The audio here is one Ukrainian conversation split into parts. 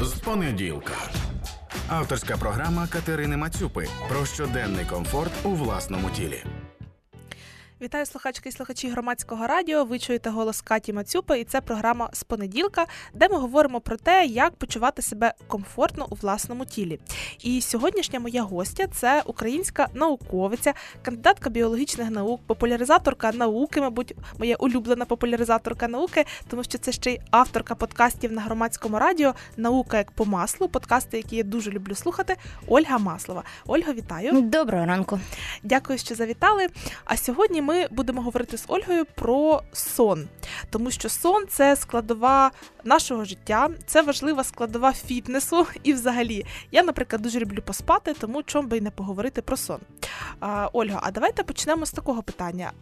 з понеділка. Авторська програма Катерини Мацюпи про щоденний комфорт у власному тілі. Вітаю слухачки і слухачі громадського радіо. Ви чуєте голос Каті Мацюпи, і це програма з понеділка, де ми говоримо про те, як почувати себе комфортно у власному тілі. І сьогоднішня моя гостя це українська науковиця, кандидатка біологічних наук, популяризаторка науки, мабуть, моя улюблена популяризаторка науки, тому що це ще й авторка подкастів на громадському радіо Наука як по маслу, подкасти, які я дуже люблю слухати. Ольга Маслова. Ольга, вітаю. Доброго ранку. Дякую, що завітали. А сьогодні ми будемо говорити з Ольгою про сон, тому що сон це складова нашого життя, це важлива складова фітнесу. І, взагалі, я, наприклад, дуже люблю поспати, тому чому би й не поговорити про сон. А, Ольга, а давайте почнемо з такого питання: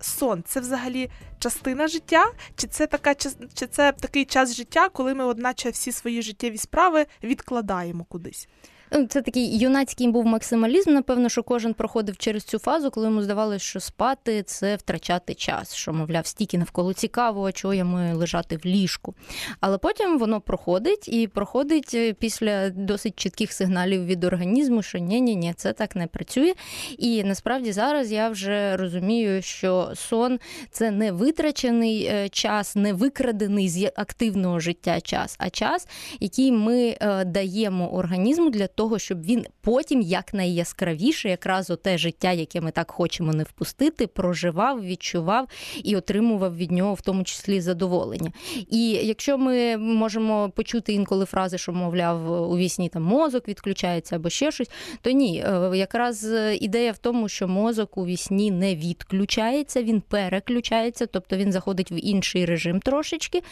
сон це взагалі частина життя, чи це така чи це такий час життя, коли ми, одначе, всі свої життєві справи відкладаємо кудись? Ну, це такий юнацький був максималізм. Напевно, що кожен проходив через цю фазу, коли йому здавалося, що спати це втрачати час, що, мовляв, стільки навколо цікаво, а чого маю лежати в ліжку. Але потім воно проходить і проходить е, після досить чітких сигналів від організму, що ні, ні, ні, це так не працює. І насправді зараз я вже розумію, що сон це не витрачений е, час, не викрадений з активного життя час, а час, який ми е, даємо організму для того того, щоб він потім якнайяскравіше, якраз те життя, яке ми так хочемо не впустити, проживав, відчував і отримував від нього в тому числі задоволення. І якщо ми можемо почути інколи фрази, що мовляв у вісні там мозок відключається або ще щось, то ні, е, якраз ідея в тому, що мозок у вісні не відключається, він переключається, тобто він заходить в інший режим трошечки,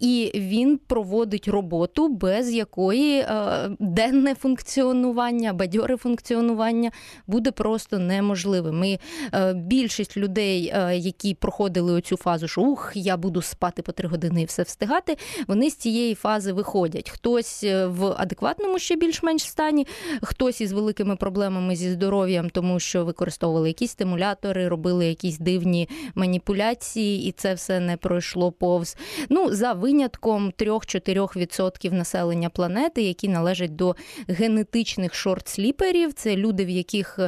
і він проводить роботу, без якої е, денне функціонування функціонування, бадьоре функціонування буде просто неможливим. І е, більшість людей, е, які проходили оцю фазу, що ух, я буду спати по три години і все встигати, вони з цієї фази виходять. Хтось е, в адекватному ще більш-менш стані, хтось із великими проблемами зі здоров'ям, тому що використовували якісь стимулятори, робили якісь дивні маніпуляції, і це все не пройшло повз. Ну, за винятком 3-4% населення планети, які належать до генетичних генетичних шортсліперів. Це люди, в яких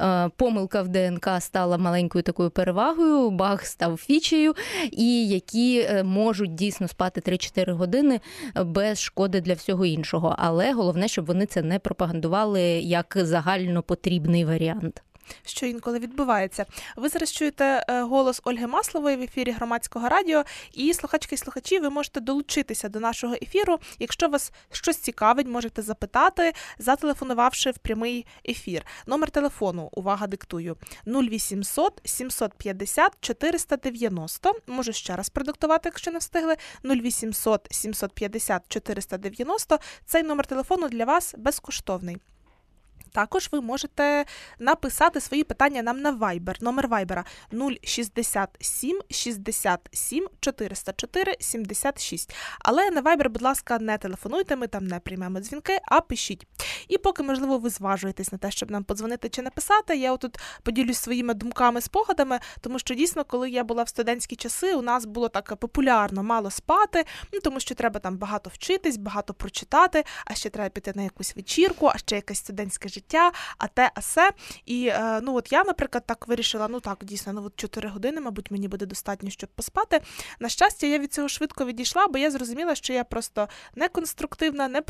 е, помилка в ДНК стала маленькою такою перевагою, баг став фічею, і які е, можуть дійсно спати 3-4 години без шкоди для всього іншого. Але головне, щоб вони це не пропагандували як загально потрібний варіант що інколи відбувається. Ви зараз чуєте е, голос Ольги Маслової в ефірі громадського радіо. І слухачки і слухачі, ви можете долучитися до нашого ефіру. Якщо вас щось цікавить, можете запитати, зателефонувавши в прямий ефір. Номер телефону, увага, диктую 0800 750 490. Можу ще раз продиктувати, якщо не встигли. 0800 750 490. Цей номер телефону для вас безкоштовний. Також ви можете написати свої питання нам на Viber. Номер Viber 067 67 404 76. Але на Viber, будь ласка, не телефонуйте, ми там не приймемо дзвінки, а пишіть. І поки, можливо, ви зважуєтесь на те, щоб нам подзвонити чи написати, я отут поділюсь своїми думками, спогадами, тому що дійсно, коли я була в студентські часи, у нас було так популярно мало спати, ну тому що треба там багато вчитись, багато прочитати, а ще треба піти на якусь вечірку, а ще якесь студентське життя життя, а те, а се. І е, ну от я, наприклад, так вирішила, ну так, дійсно, ну от 4 години, мабуть, мені буде достатньо, щоб поспати. На щастя, я від цього швидко відійшла, бо я зрозуміла, що я просто не конструктивна, не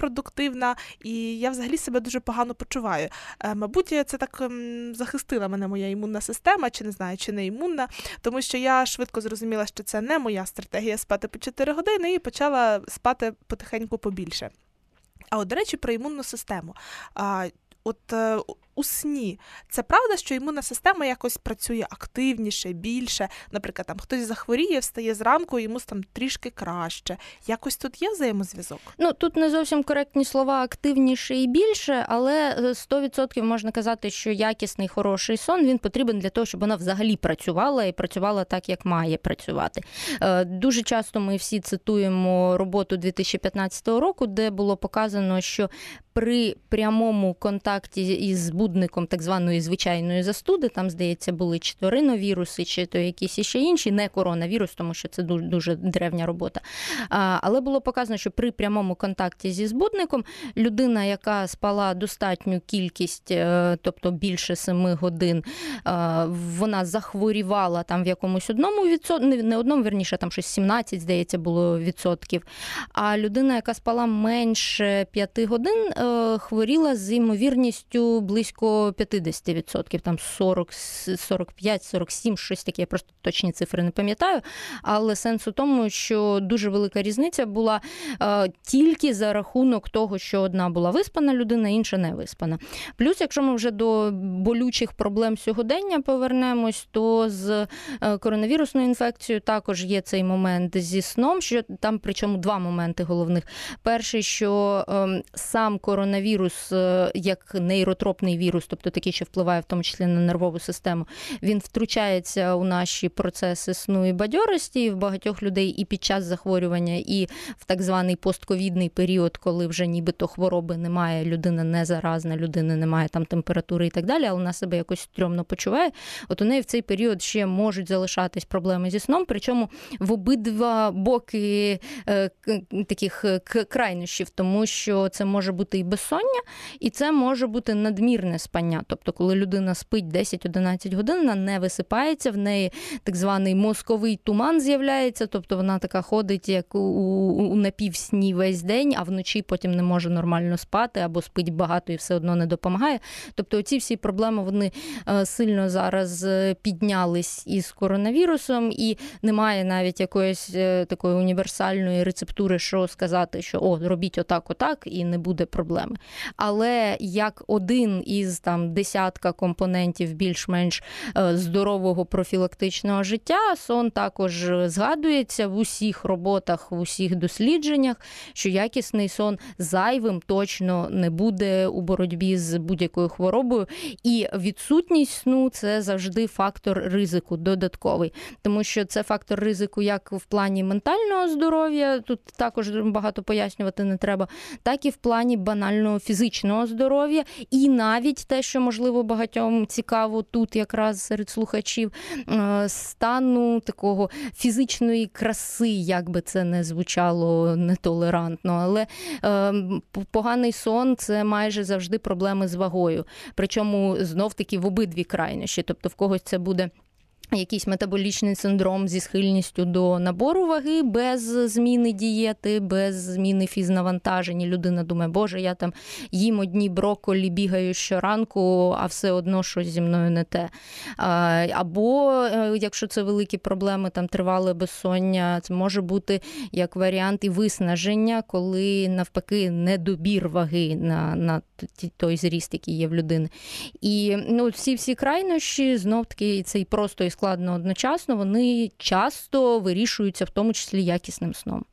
і я взагалі себе дуже погано почуваю. Е, мабуть, це так ем, захистила мене моя імунна система, чи не знаю, чи не імунна, тому що я швидко зрозуміла, що це не моя стратегія спати по 4 години, і почала спати потихеньку побільше. А от, до речі, про імунну систему. От е, у сні. Це правда, що імунна система якось працює активніше, більше. Наприклад, там хтось захворіє, встає зранку, йому там трішки краще. Якось тут є взаємозв'язок? Ну тут не зовсім коректні слова активніше і більше, але 100% можна казати, що якісний хороший сон він потрібен для того, щоб вона взагалі працювала і працювала так, як має працювати. Е, дуже часто ми всі цитуємо роботу 2015 року, де було показано, що при прямому контакті із будь збудником так званої звичайної застуди. Там, здається, були чи то риновіруси, чи то якісь іще інші, не коронавірус, тому що це дуже дуже древня робота. А, Але було показано, що при прямому контакті зі збудником людина, яка спала достатню кількість, е, тобто більше 7 годин, вона захворівала там в якомусь одному відсотку, не одному, верніше, там щось 17, здається, було відсотків. А людина, яка спала менше 5 годин, е, хворіла з ймовірністю близько 50%, там 40, 45, 47, щось таке, я просто точні цифри не пам'ятаю. Але сенс у тому, що дуже велика різниця була тільки за рахунок того, що одна була виспана людина, інша не виспана. Плюс, якщо ми вже до болючих проблем сьогодення повернемось, то з е, коронавірусною інфекцією також є цей момент зі сном, що там причому два моменти головних. Перший, що ем, сам коронавірус, е, як нейротропний вірус, тобто такий, що впливає в тому числі на нервову систему, він втручається у наші процеси сну і бадьорості і в багатьох людей і під час захворювання, і в так званий постковідний період, коли вже нібито хвороби немає, людина не заразна, людини немає там температури і так далі, але вона себе якось стрьомно почуває. От у неї в цей період ще можуть залишатись проблеми зі сном, причому в обидва боки е, таких е, крайнощів, тому що це може бути і безсоння, і це може бути надмірне спання. Тобто, коли людина спить 10-11 годин, вона не висипається, в неї так званий мозковий туман з'являється, тобто вона така ходить, як у, у, напівсні весь день, а вночі потім не може нормально спати або спить багато і все одно не допомагає. Тобто, ці всі проблеми вони е, сильно зараз е, піднялись із коронавірусом, і немає навіть якоїсь е, такої універсальної рецептури, що сказати, що о, робіть отак, отак, і не буде проблеми. Але як один із там десятка компонентів більш-менш здорового профілактичного життя, сон також згадується в усіх роботах, в усіх дослідженнях, що якісний сон зайвим точно не буде у боротьбі з будь-якою хворобою. І відсутність сну це завжди фактор ризику додатковий, тому що це фактор ризику як в плані ментального здоров'я, тут також багато пояснювати не треба, так і в плані банального фізичного здоров'я, і навіть те, що можливо багатьом цікаво тут, якраз серед слухачів, е, стану такого фізичної краси, як би це не звучало нетолерантно, але е, поганий сон це майже завжди проблеми з вагою. Причому знов таки в обидві крайнощі. Тобто в когось це буде Якийсь метаболічний синдром зі схильністю до набору ваги без зміни дієти, без зміни фізнавантаження. Людина думає, боже, я там їм одні брокколі, бігаю щоранку, а все одно щось зі мною не те. Або е, якщо це великі проблеми, там тривале безсоння, це може бути як варіант і виснаження, коли навпаки недобір ваги на на той зріст, який є в людини. І ну, всі всі крайнощі знов таки цей просто складно одночасно, вони часто вирішуються, в тому числі якісним сном.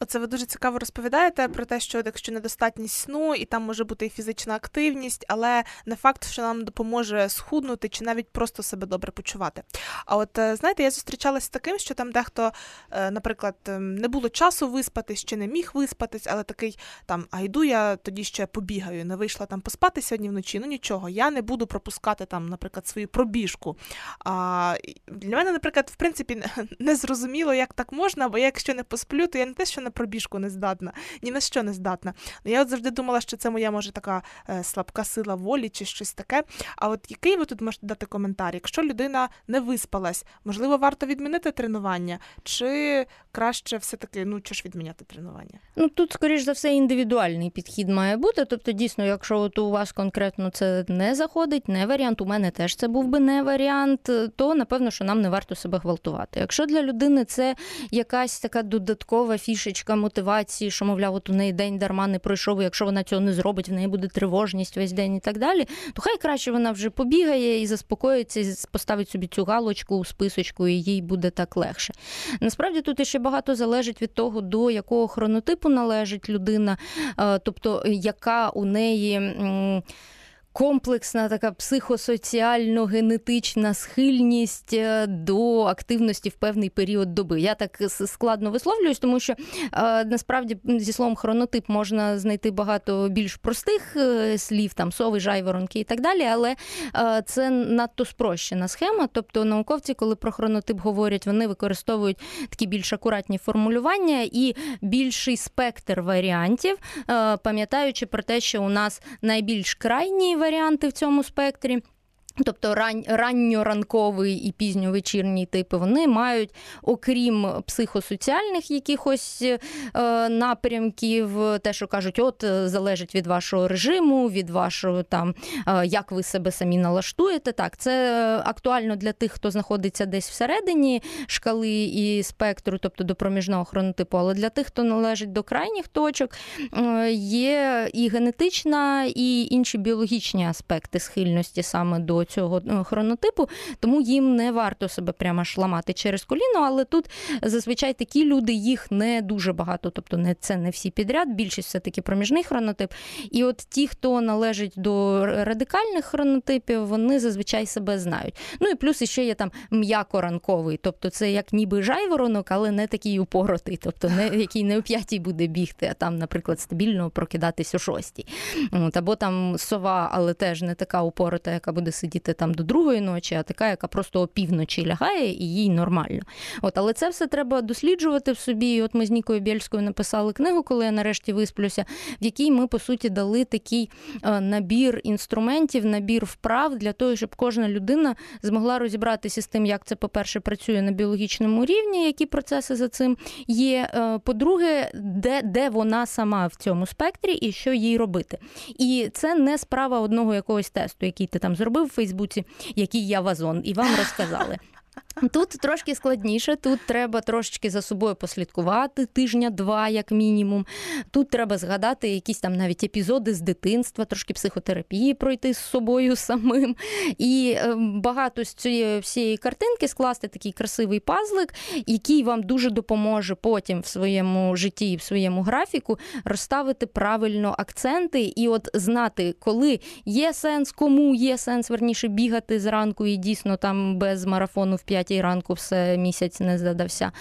Оце ви дуже цікаво розповідаєте про те, що якщо недостатність сну, і там може бути і фізична активність, але не факт, що нам допоможе схуднути чи навіть просто себе добре почувати. А от е, знаєте, я зустрічалася з таким, що там дехто, е, наприклад, ем, не було часу виспатись чи не міг виспатись, але такий там, а йду я тоді ще побігаю, не вийшла там поспати сьогодні вночі. Ну нічого, я не буду пропускати там, наприклад, свою пробіжку. А для мене, наприклад, в принципі, не зрозуміло, як так можна, бо я якщо не посплю, то я не те, що на пробіжку не здатна, ні на що не здатна. Ну, я от завжди думала, що це моя може така е, слабка сила волі чи щось таке. А от який ви тут можете дати коментар? Якщо людина не виспалась, можливо, варто відмінити тренування, чи краще все-таки ну чи ж відміняти тренування? Ну тут, скоріш за все, індивідуальний підхід має бути. Тобто, дійсно, якщо от у вас конкретно це не заходить, не варіант, у мене теж це був би не варіант, то напевно, що нам не варто себе гвалтувати. Якщо для людини це якась така додаткова фішечка мотивації, що, мовляв, от у неї день дарма не пройшов, якщо вона цього не зробить, в неї буде тривожність весь день і так далі, то хай краще вона вже побігає і заспокоїться, і поставить собі цю галочку у списочку, і їй буде так легше. Насправді тут ще багато залежить від того, до якого хронотипу належить людина, тобто яка у неї комплексна така психосоціально-генетична схильність е, до активності в певний період доби. Я так складно висловлююсь, тому що е, насправді зі словом хронотип можна знайти багато більш простих е, слів, там сови, жайворонки і так далі, але це надто спрощена схема. Тобто науковці, коли про хронотип говорять, вони використовують такі більш акуратні формулювання і більший спектр варіантів, пам'ятаючи про те, що у нас найбільш крайні варіанти в цьому спектрі. Тобто ран, ранньоранковий і пізньовечірній типи вони мають, окрім психосоціальних якихось е, напрямків, те, що кажуть, от е, залежить від вашого режиму, від вашого там, е, як ви себе самі налаштуєте. Так, це актуально для тих, хто знаходиться десь всередині шкали і спектру, тобто до проміжного хронотипу, але для тих, хто належить до крайніх точок, е, є і генетична, і інші біологічні аспекти схильності саме до цього е, хронотипу, тому їм не варто себе прямо ж ламати через коліно. Але тут зазвичай такі люди, їх не дуже багато, тобто не це не всі підряд, більшість все таки проміжний хронотип. І от ті, хто належить до радикальних хронотипів, вони зазвичай себе знають. Ну і плюс ще є там м'якоранковий, тобто це як ніби жайворонок, але не такий упоротий, тобто не який не о п'ятій буде бігти, а там, наприклад, стабільно прокидатись о шостій. От, Або там сова, але теж не така упорота, яка буде сидіти сидіти там до другої ночі, а така, яка просто опівночі лягає, і їй нормально. От, Але це все треба досліджувати в собі. І От ми з Нікою Бєльською написали книгу, коли я нарешті висплюся, в якій ми, по суті, дали такий е, набір інструментів, набір вправ для того, щоб кожна людина змогла розібратися з тим, як це, по-перше, працює на біологічному рівні, які процеси за цим є. Е, по-друге, де, де вона сама в цьому спектрі і що їй робити. І це не справа одного якогось тесту, який ти там зробив. Фейсбуці, який я вазон, і вам розказали. Тут трошки складніше, тут треба трошечки за собою послідкувати тижня-два, як мінімум. Тут треба згадати якісь там навіть епізоди з дитинства, трошки психотерапії пройти з собою самим. І е, багато з цієї всієї картинки скласти такий красивий пазлик, який вам дуже допоможе потім в своєму житті і в своєму графіку розставити правильно акценти і от знати, коли є сенс, кому є сенс верніше бігати зранку і дійсно там без марафону в 5 9 ранку все місяць не задався.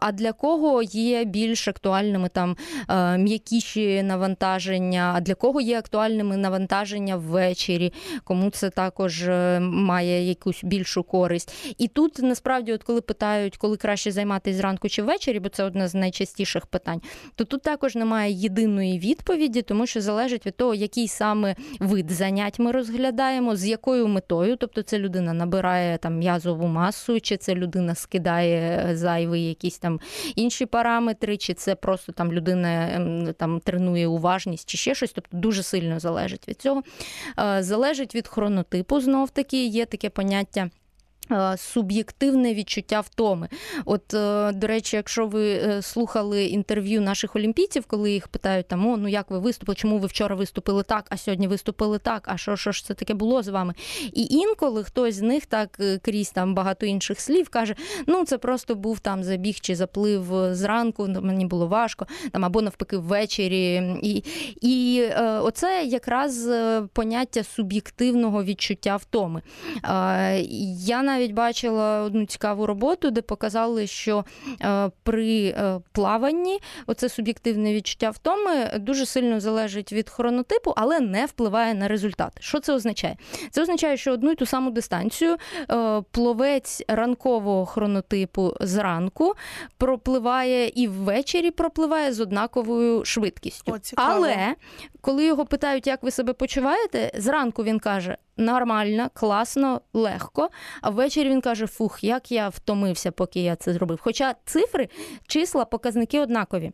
А для кого є більш актуальними там е, м'якіші навантаження, а для кого є актуальними навантаження ввечері, кому це також е, має якусь більшу користь. І тут насправді, от коли питають, коли краще займатися зранку чи ввечері, бо це одне з найчастіших питань, то тут також немає єдиної відповіді, тому що залежить від того, який саме вид занять ми розглядаємо, з якою метою, тобто це людина набирає там м'язову масу масу, чи це людина скидає зайві якісь там інші параметри, чи це просто там людина ем, там тренує уважність, чи ще щось. Тобто дуже сильно залежить від цього. Е, залежить від хронотипу, знов таки є таке поняття. Е, суб'єктивне відчуття втоми. От, е, до речі, якщо ви е, слухали інтерв'ю наших олімпійців, коли їх питають, там, о, ну як ви виступили, чому ви вчора виступили так, а сьогодні виступили так, а що що ж це таке було з вами? І інколи хтось з них так крізь там багато інших слів каже: ну це просто був там забіг чи заплив зранку, мені було важко, там або навпаки ввечері. І і оце якраз поняття суб'єктивного відчуття втоми. Я навіть бачила одну цікаву роботу, де показали, що е, при е, плаванні оце суб'єктивне відчуття втоми дуже сильно залежить від хронотипу, але не впливає на результати. Що це означає? Це означає, що одну і ту саму дистанцію е, пловець ранкового хронотипу зранку пропливає і ввечері пропливає з однаковою швидкістю. О, але коли його питають, як ви себе почуваєте, зранку він каже: нормально, класно, легко. А ввечері він каже: Фух, як я втомився, поки я це зробив. Хоча цифри, числа, показники однакові.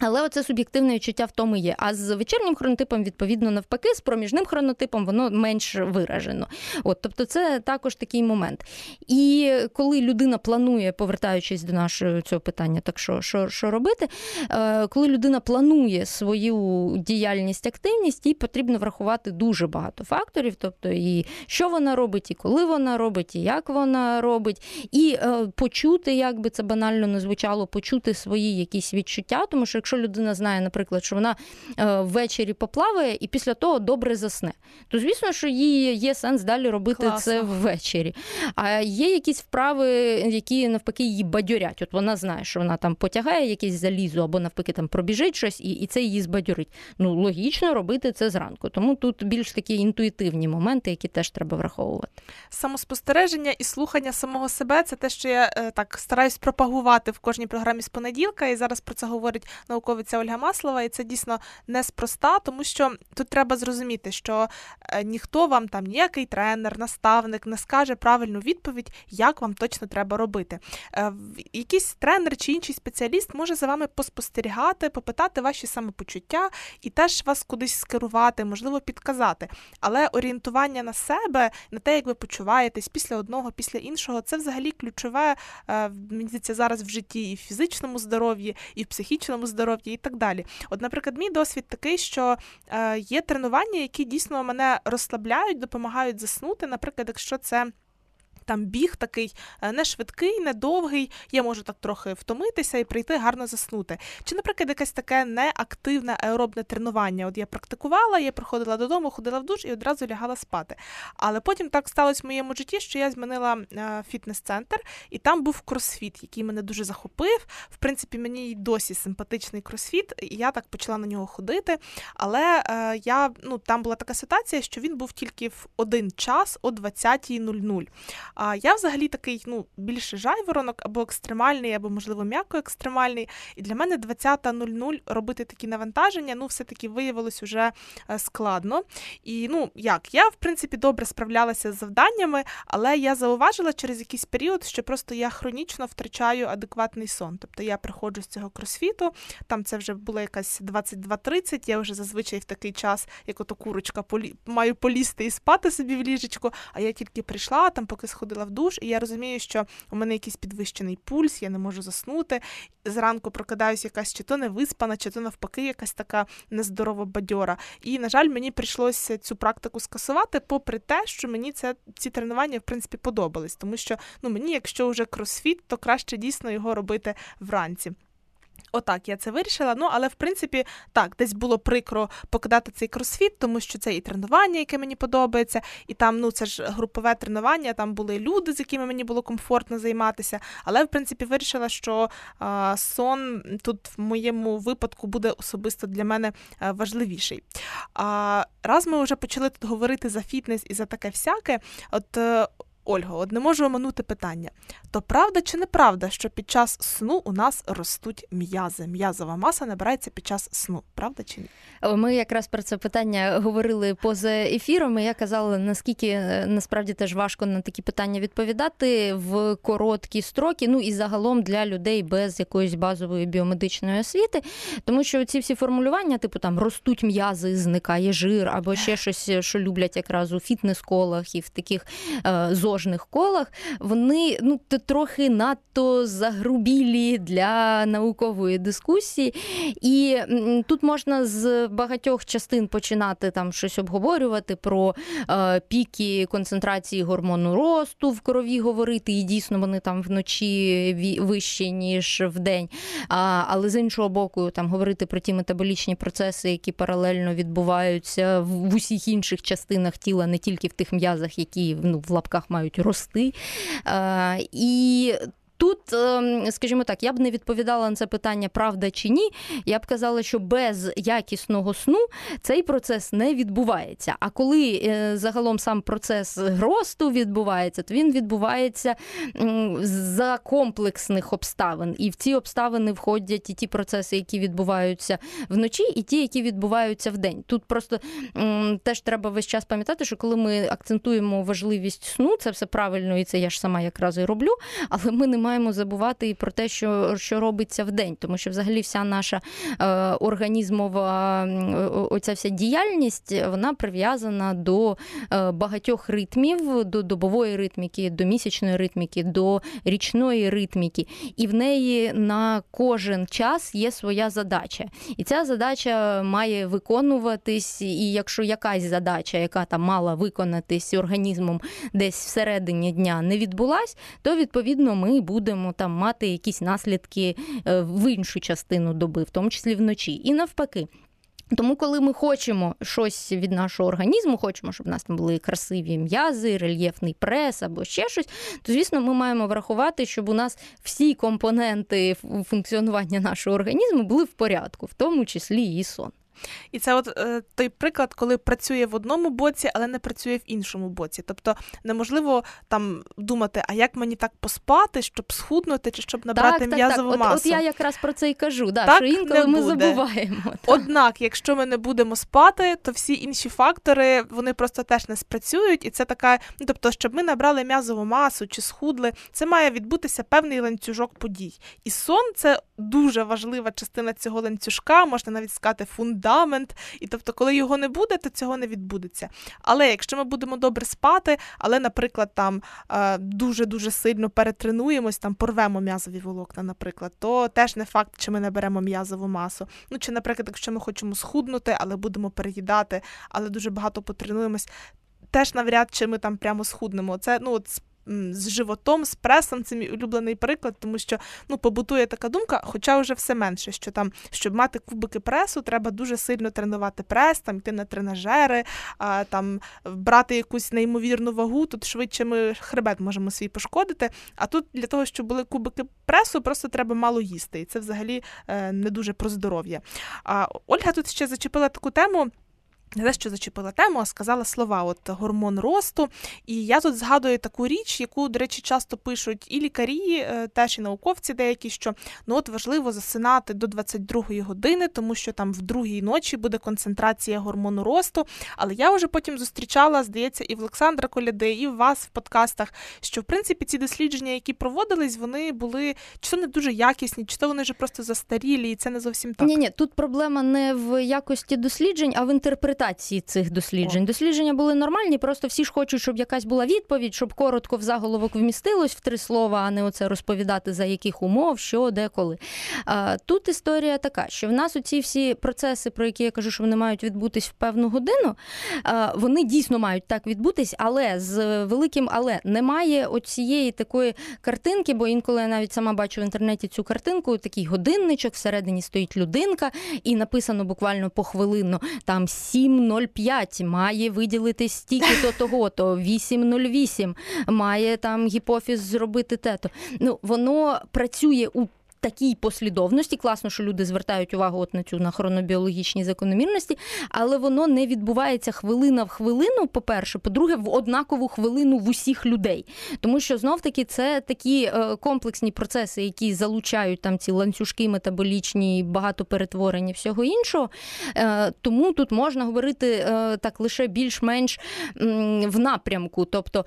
Але оце суб'єктивне відчуття в тому є. А з вечірнім хронотипом, відповідно, навпаки, з проміжним хронотипом воно менш виражено. От, Тобто, це також такий момент. І коли людина планує, повертаючись до нашого цього питання, так що що, що робити, е, коли людина планує свою діяльність, активність, їй потрібно врахувати дуже багато факторів, тобто і що вона робить, і коли вона робить, і як вона робить, і е, почути, як би це банально не звучало, почути свої якісь відчуття, тому що якщо якщо людина знає, наприклад, що вона е, ввечері поплаває і після того добре засне, то звісно, що їй є сенс далі робити Класно. це ввечері. А є якісь вправи, які навпаки її бадьорять. От вона знає, що вона там потягає якесь залізо, або навпаки там пробіжить щось, і, і це її збадьорить. Ну логічно робити це зранку. Тому тут більш такі інтуїтивні моменти, які теж треба враховувати. Самоспостереження і слухання самого себе це те, що я е, так стараюсь пропагувати в кожній програмі з понеділка. І зараз про це говорить науковиця Ольга Маслова. І це дійсно неспроста, тому що тут треба зрозуміти, що е, ніхто вам там ніякий тренер, наставник не скаже правильну відповідь, як вам точно треба робити. Е, Якийсь тренер чи інший спеціаліст може за вами поспостерігати, попитати ваші самопочуття і теж вас кудись скерувати, можливо, підказати. Але орієнтування на себе, на те, як ви почуваєтесь після одного, після іншого, це взагалі ключове е, мені здається, зараз в житті і в фізичному здоров'ї, і в психічному здоров'ї, і так далі. От, наприклад, мій досвід такий, що е, є тренування, які дійсно мене розслабляють, допомагають заснути. Наприклад, якщо це. Там біг такий е, не швидкий, не довгий, я можу так трохи втомитися і прийти гарно заснути. Чи, наприклад, якесь таке неактивне аеробне тренування. От я практикувала, я приходила додому, ходила в душ і одразу лягала спати. Але потім так сталося в моєму житті, що я змінила е, фітнес-центр, і там був кросфіт, який мене дуже захопив. В принципі, мені й досі симпатичний кросфіт, і я так почала на нього ходити. Але е, я ну там була така ситуація, що він був тільки в один час о 20.00. А я взагалі такий, ну, більше жайворонок або екстремальний, або, можливо, м'яко екстремальний. І для мене 20.00 робити такі навантаження, ну, все-таки виявилось уже е, складно. І ну, як, я, в принципі, добре справлялася з завданнями, але я зауважила через якийсь період, що просто я хронічно втрачаю адекватний сон. Тобто я приходжу з цього кросфіту, там це вже було якась 22.30, я вже зазвичай в такий час, як ото курочка, полі... маю полізти і спати собі в ліжечку, а я тільки прийшла, там поки сходила в душ, і я розумію, що у мене якийсь підвищений пульс, я не можу заснути. Зранку прокидаюся якась чи то не виспана, чи то навпаки, якась така нездорова бадьора. І, на жаль, мені прийшлося цю практику скасувати, попри те, що мені це ці тренування в принципі подобались, тому що ну мені, якщо вже кросфіт, то краще дійсно його робити вранці. Отак, я це вирішила. Ну, але в принципі, так, десь було прикро покидати цей кросфіт, тому що це і тренування, яке мені подобається, і там, ну, це ж групове тренування, там були люди, з якими мені було комфортно займатися. Але в принципі вирішила, що а, сон тут в моєму випадку буде особисто для мене а, важливіший. А раз ми вже почали тут говорити за фітнес і за таке всяке, от. Ольго, от не можу оминути питання. То правда чи неправда, що під час сну у нас ростуть м'язи? М'язова маса набирається під час сну, правда чи ні? Ми якраз про це питання говорили поза ефіром. і Я казала, наскільки е, насправді теж важко на такі питання відповідати в короткі строки. Ну і загалом для людей без якоїсь базової біомедичної освіти, тому що ці всі формулювання, типу там ростуть м'язи, зникає жир, або ще щось, що люблять якраз у фітнес-колах і в таких е, зожних колах, вони ну трохи надто загрубілі для наукової дискусії. І тут можна з багатьох частин починати там щось обговорювати про е, піки концентрації гормону росту в крові говорити, і дійсно вони там вночі вищі, ніж вдень. А, але з іншого боку, там говорити про ті метаболічні процеси, які паралельно відбуваються в, в усіх інших частинах тіла, не тільки в тих м'язах, які ну, в лапках мають рости. А, і Тут, ем, скажімо так, я б не відповідала на це питання, правда чи ні. Я б казала, що без якісного сну цей процес не відбувається. А коли е, загалом сам процес росту відбувається, то він відбувається за комплексних обставин. І в ці обставини входять і ті процеси, які відбуваються вночі, і ті, які відбуваються вдень. Тут просто теж треба весь час пам'ятати, що коли ми акцентуємо важливість сну, це все правильно, і це я ж сама якраз і роблю, але ми не маємо забувати і про те, що, що робиться в день, тому що взагалі вся наша е, організмова оця вся діяльність вона прив'язана до е, багатьох ритмів, до добової ритміки, до місячної ритміки, до річної ритміки. І в неї на кожен час є своя задача. І ця задача має виконуватись. І якщо якась задача, яка там мала виконатись організмом десь всередині дня, не відбулась, то відповідно ми будемо будемо там мати якісь наслідки е, в іншу частину доби, в тому числі вночі. І навпаки. Тому, коли ми хочемо щось від нашого організму, хочемо, щоб в нас там були красиві м'язи, рельєфний прес або ще щось, то звісно, ми маємо врахувати, щоб у нас всі компоненти функціонування нашого організму були в порядку, в тому числі і сон. І це от е, той приклад, коли працює в одному боці, але не працює в іншому боці. Тобто неможливо там думати, а як мені так поспати, щоб схуднути чи щоб набрати так, м'язову так, масу. От, от я якраз про це і кажу. Да, Так що інколи ми забуваємо. Так. Однак, якщо ми не будемо спати, то всі інші фактори вони просто теж не спрацюють, і це така, ну тобто, щоб ми набрали м'язову масу чи схудли, це має відбутися певний ланцюжок подій. І сон це дуже важлива частина цього ланцюжка, можна навіть сказати, фундамент. І тобто, коли його не буде, то цього не відбудеться. Але якщо ми будемо добре спати, але, наприклад, там дуже дуже сильно перетренуємось, там порвемо м'язові волокна, наприклад, то теж не факт, чи ми наберемо м'язову масу. Ну чи, наприклад, якщо ми хочемо схуднути, але будемо переїдати, але дуже багато потренуємось. Теж навряд чи ми там прямо схуднемо. Це ну от з животом, з пресом, це мій улюблений приклад, тому що ну, побутує така думка, хоча вже все менше, що там, щоб мати кубики пресу, треба дуже сильно тренувати прес, там йти на тренажери, а, там брати якусь неймовірну вагу, тут швидше ми хребет можемо свій пошкодити. А тут для того, щоб були кубики пресу, просто треба мало їсти. І це взагалі е, не дуже про здоров'я. А Ольга тут ще зачепила таку тему. Не те, що зачепила тему, а сказала слова, от гормон росту. І я тут згадую таку річ, яку, до речі, часто пишуть і лікарі, е, теж і науковці деякі, що ну от важливо засинати до 22-ї години, тому що там в другій ночі буде концентрація гормону росту. Але я вже потім зустрічала, здається, і в Олександра Коляди, і в вас в подкастах, що в принципі ці дослідження, які проводились, вони були чи то не дуже якісні, чи то вони вже просто застарілі, і це не зовсім так. Ні, ні, тут проблема не в якості досліджень, а в інтерпретації інтерпретації цих досліджень. Дослідження були нормальні, просто всі ж хочуть, щоб якась була відповідь, щоб коротко в заголовок вмістилось в три слова, а не оце розповідати за яких умов, що, де, коли. А, Тут історія така, що в нас оці всі процеси, про які я кажу, що вони мають відбутись в певну годину, а, вони дійсно мають так відбутись, але з великим але немає оцієї такої картинки, бо інколи я навіть сама бачу в інтернеті цю картинку, такий годинничок, всередині стоїть людинка, і написано буквально похвилинно там 7 7,05 має виділити стільки то того, то 8,08 має там гіпофіз зробити те-то. Ну воно працює у такій послідовності. Класно, що люди звертають увагу от на цю на хронобіологічні закономірності, але воно не відбувається хвилина в хвилину. По-перше, по-друге, в однакову хвилину в усіх людей. Тому що знов таки це такі е, комплексні процеси, які залучають там ці ланцюжки метаболічні, багато перетворення всього іншого. Е, тому тут можна говорити е, так лише більш-менш в напрямку. Тобто,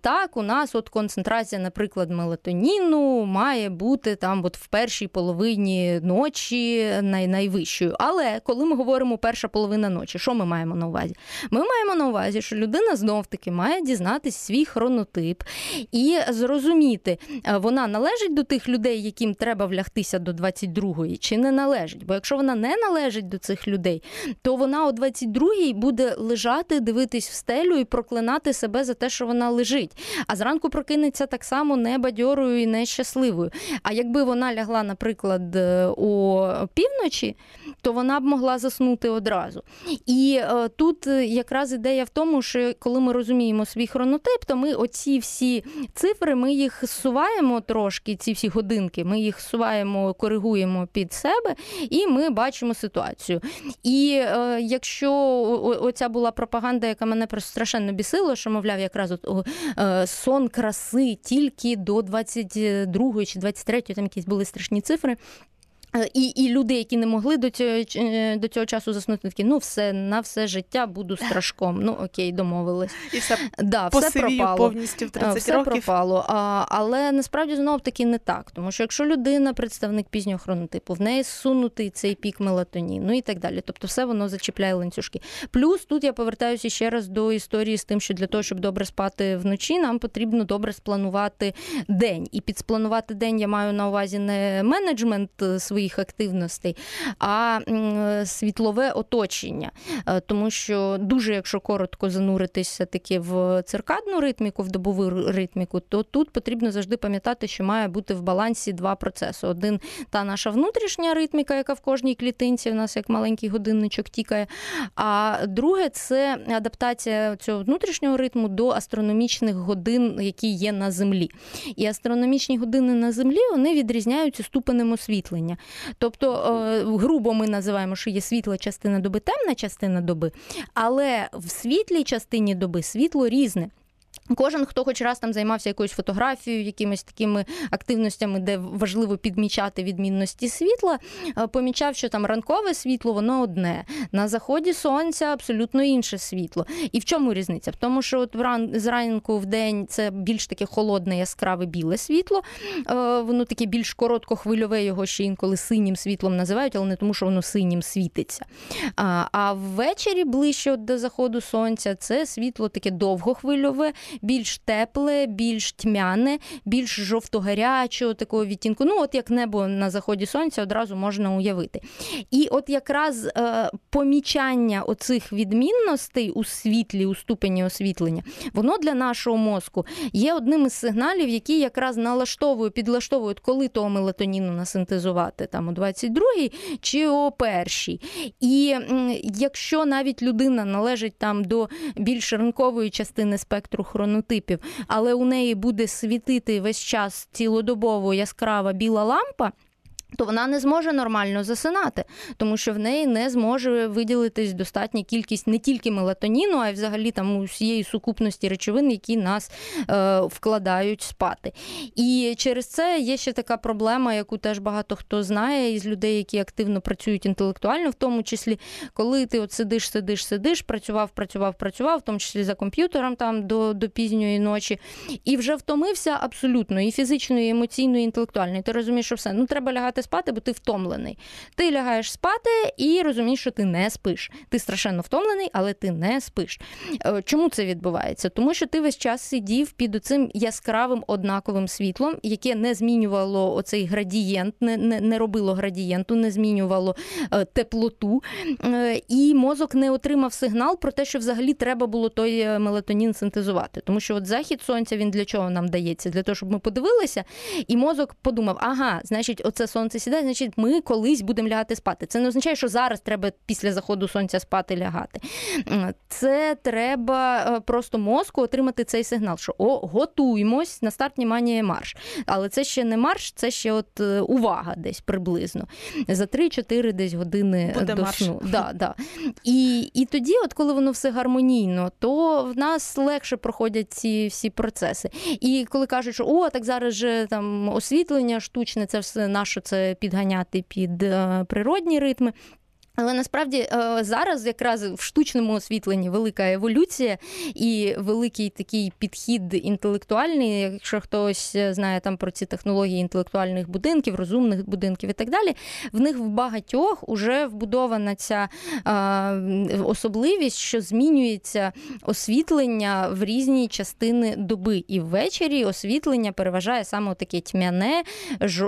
так, у нас от концентрація, наприклад, мелатоніну має бути там от в першій половині ночі най- найвищою. Але коли ми говоримо перша половина ночі, що ми маємо на увазі? Ми маємо на увазі, що людина знов-таки має дізнатись свій хронотип і зрозуміти, е, вона належить до тих людей, яким треба влягтися до 22-ї, чи не належить. Бо якщо вона не належить до цих людей, то вона о 22-й буде лежати, дивитись в стелю і проклинати себе за те, що вона лежить. А зранку прокинеться так само небадьорою і нещасливою. А якби вона лягла, наприклад, е, о півночі, то вона б могла заснути одразу. І е, тут якраз ідея в тому, що коли ми розуміємо свій хронотип, то ми оці всі цифри ми їх зсуваємо трошки, ці всі годинки, ми їх зсуваємо, коригуємо під себе, і ми бачимо ситуацію. І е, якщо оця була пропаганда, яка мене просто страшенно бісила, що, мовляв, якраз от, е, сон краси тільки до 22 чи 23 там якісь були страшні цифри. Е, і і люди, які не могли до цього е, до цього часу заснути, такі ну все на все життя буду страшком. Ну окей, домовились. І все да, все пропало. повністю в 30 все років. пропало. А, Але насправді знов таки не так. Тому що якщо людина, представник пізнього хронотипу, в неї сунутий цей пік мелатоніну і так далі. Тобто все воно зачіпляє ланцюжки. Плюс тут я повертаюся ще раз до історії з тим, що для того, щоб добре спати вночі, нам потрібно добре спланувати день. І під спланувати день я маю на увазі не менеджмент своїх своїх активностей, а світлове оточення. Е, тому що дуже, якщо коротко зануритися таки в циркадну ритміку, в добову ритміку, то тут потрібно завжди пам'ятати, що має бути в балансі два процеси: один та наша внутрішня ритміка, яка в кожній клітинці в нас як маленький годинничок тікає. А друге це адаптація цього внутрішнього ритму до астрономічних годин, які є на землі. І астрономічні години на землі вони відрізняються ступенем освітлення. Тобто, е, грубо ми називаємо, що є світла частина доби, темна частина доби, але в світлій частині доби світло різне. Кожен, хто хоч раз там займався якоюсь фотографією, якимись такими активностями, де важливо підмічати відмінності світла, е, помічав, що там ранкове світло, воно одне. На заході сонця абсолютно інше світло. І в чому різниця? В тому, що от ран... зранку в день це більш таке холодне, яскраве біле світло, е, воно таке більш короткохвильове, його ще інколи синім світлом називають, але не тому, що воно синім світиться. А ввечері ближче до заходу сонця це світло таке довгохвильове більш тепле, більш тьмяне, більш жовто-гарячого такого відтінку. Ну, от як небо на заході сонця одразу можна уявити. І от якраз е, помічання оцих відмінностей у світлі, у ступені освітлення, воно для нашого мозку є одним із сигналів, які якраз налаштовують, підлаштовують, коли того мелатоніну насинтезувати там у 22-й чи о першій. І якщо навіть людина належить там до більш ранкової частини спектру хронології, хронотипів, але у неї буде світити весь час цілодобово яскрава біла лампа то вона не зможе нормально засинати, тому що в неї не зможе виділитись достатня кількість не тільки мелатоніну, а й взагалі там усієї сукупності речовин, які нас е, вкладають спати. І через це є ще така проблема, яку теж багато хто знає із людей, які активно працюють інтелектуально, в тому числі, коли ти от сидиш, сидиш, сидиш, працював, працював, працював, в тому числі за комп'ютером там до, до пізньої ночі, і вже втомився абсолютно і фізично, і емоційно, і інтелектуально. І ти розумієш, що все, ну треба лягати лягати спати, бо ти втомлений. Ти лягаєш спати і розумієш, що ти не спиш. Ти страшенно втомлений, але ти не спиш. Е, чому це відбувається? Тому що ти весь час сидів під оцим яскравим однаковим світлом, яке не змінювало оцей градієнт, не не, не робило градієнту, не змінювало е, теплоту. Е, і мозок не отримав сигнал про те, що взагалі треба було той мелатонін синтезувати. Тому що от захід сонця він для чого нам дається? Для того, щоб ми подивилися, і мозок подумав: ага, значить, оце сонце сонце сідає, значить, ми колись будемо лягати спати. Це не означає, що зараз треба після заходу сонця спати лягати. Це треба е, просто мозку отримати цей сигнал, що о, готуємось на старт внимання марш. Але це ще не марш, це ще от е, увага десь приблизно. За 3-4 десь години Буде до марш. сну. Да, да. І і тоді, от коли воно все гармонійно, то в нас легше проходять ці всі процеси. І коли кажуть, що о, так зараз же там освітлення штучне, це все наше це підганяти під е, природні ритми. Але насправді е, зараз якраз в штучному освітленні велика еволюція і великий такий підхід інтелектуальний. Якщо хтось знає там про ці технології інтелектуальних будинків, розумних будинків і так далі, в них в багатьох вже вбудована ця особливість, що змінюється освітлення в різні частини доби. І ввечері освітлення переважає саме таке тьмяне,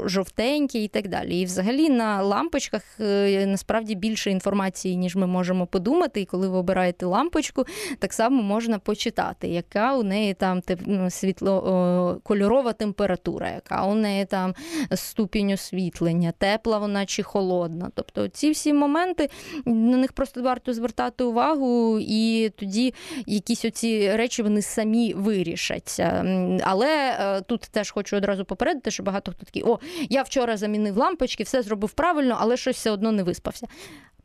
жовтеньке і так далі. І взагалі на лампочках е, насправді більше більше інформації, ніж ми можемо подумати. І коли ви обираєте лампочку, так само можна почитати, яка у неї там ну, світло кольорова температура, яка у неї там ступінь освітлення, тепла вона чи холодна. Тобто ці всі моменти на них просто варто звертати увагу, і тоді якісь оці речі вони самі вирішаться. Але е, тут теж хочу одразу попередити, що багато хто такий, о, я вчора замінив лампочки, все зробив правильно, але щось все одно не виспався.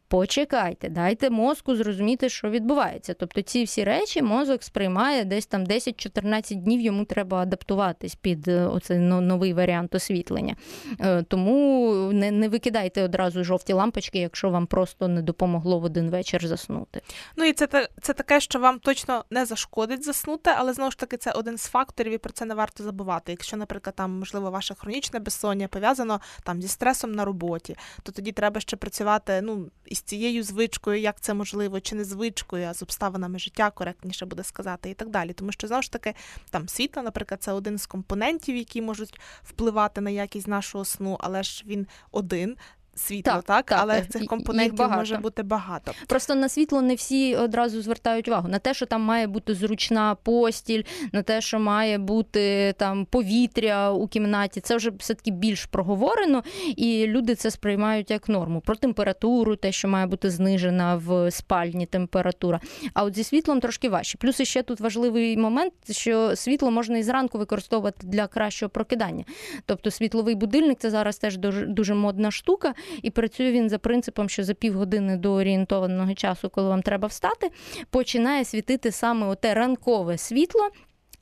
Почекайте, дайте мозку зрозуміти, що відбувається. Тобто ці всі речі мозок сприймає десь там 10-14 днів йому треба адаптуватись під е, оцей новий варіант освітлення. Е, тому не не викидайте одразу жовті лампочки, якщо вам просто не допомогло в один вечір заснути. Ну і це це таке, що вам точно не зашкодить заснути, але знову ж таки це один з факторів, і про це не варто забувати. Якщо, наприклад, там можливо ваше хронічне безсоння пов'язано там зі стресом на роботі, то тоді треба ще працювати. ну, із цією звичкою, як це можливо, чи не звичкою, а з обставинами життя, коректніше буде сказати, і так далі. Тому що ж таки там світло, наприклад, це один з компонентів, які можуть впливати на якість нашого сну, але ж він один світло, так, Так, так, але цих компонентів багато. може бути багато. Просто на світло не всі одразу звертають увагу на те, що там має бути зручна постіль, на те, що має бути там повітря у кімнаті. Це вже все таки більш проговорено, і люди це сприймають як норму. Про температуру, те, що має бути знижена в спальні температура. А от зі світлом трошки важче. Плюс ще тут важливий момент, що світло можна і зранку використовувати для кращого прокидання. Тобто світловий будильник це зараз теж дуже, дуже модна штука, і працює він за принципом, що за півгодини до орієнтованого часу, коли вам треба встати, починає світити саме оте ранкове світло.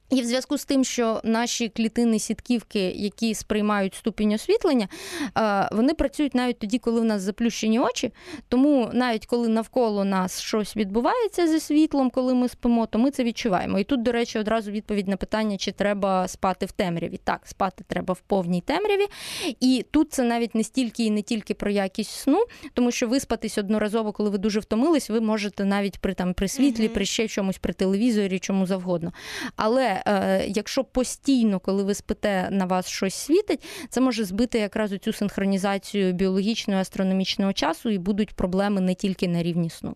І в зв'язку з тим, що наші клітини сітківки, які сприймають ступінь освітлення, е, вони працюють навіть тоді, коли в нас заплющені очі. Тому навіть коли навколо нас щось відбувається зі світлом, коли ми спимо, то ми це відчуваємо. І тут, до речі, одразу відповідь на питання, чи треба спати в темряві. Так, спати треба в повній темряві. І тут це навіть не стільки і не тільки про якість сну, тому що виспатись одноразово, коли ви дуже втомились, ви можете навіть при там при світлі, при ще чомусь, при телевізорі, чому завгодно. Але е, якщо постійно, коли ви спите, на вас щось світить, це може збити якраз цю синхронізацію біологічного і астрономічного часу, і будуть проблеми не тільки на рівні сну.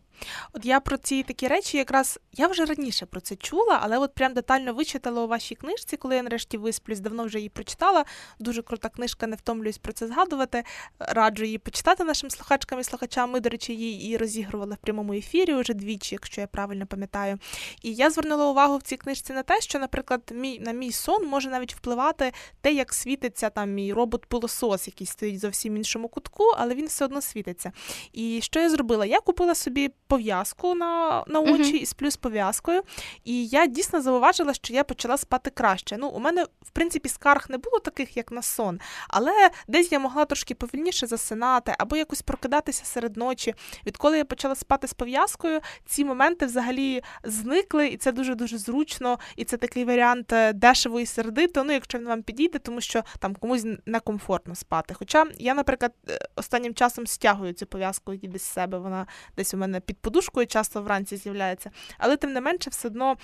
От я про ці такі речі якраз я вже раніше про це чула, але от прям детально вичитала у вашій книжці, коли я нарешті висплюсь, давно вже її прочитала. Дуже крута книжка, не втомлююсь про це згадувати. Раджу її почитати нашим слухачкам і слухачам. Ми, до речі, її і розігрували в прямому ефірі уже двічі, якщо я правильно пам'ятаю. І я звернула увагу в цій книжці на те, що, наприклад, мій на мій сон може навіть впливати те, як світиться там мій робот-пилосос, який стоїть зовсім іншому кутку, але він все одно світиться. І що я зробила? Я купила собі пов'язку на, на очі Мгм. і сплю з пов'язкою. І я дійсно зауважила, що я почала спати краще. Ну, у мене, в принципі, скарг не було таких, як на сон, але десь я могла трошки повільніше засинати або якось прокидатися серед ночі. Відколи я почала спати з пов'язкою, ці моменти взагалі зникли, і це дуже дуже зручно. І це такий варіант е, дешево і сердито. Ну, якщо він вам підійде, тому що там комусь некомфортно спати. Хоча я, наприклад, е, останнім часом стягую цю пов'язку її десь з себе. Вона десь у мене під подушкою часто вранці з'являється. Але тим не менше, все одно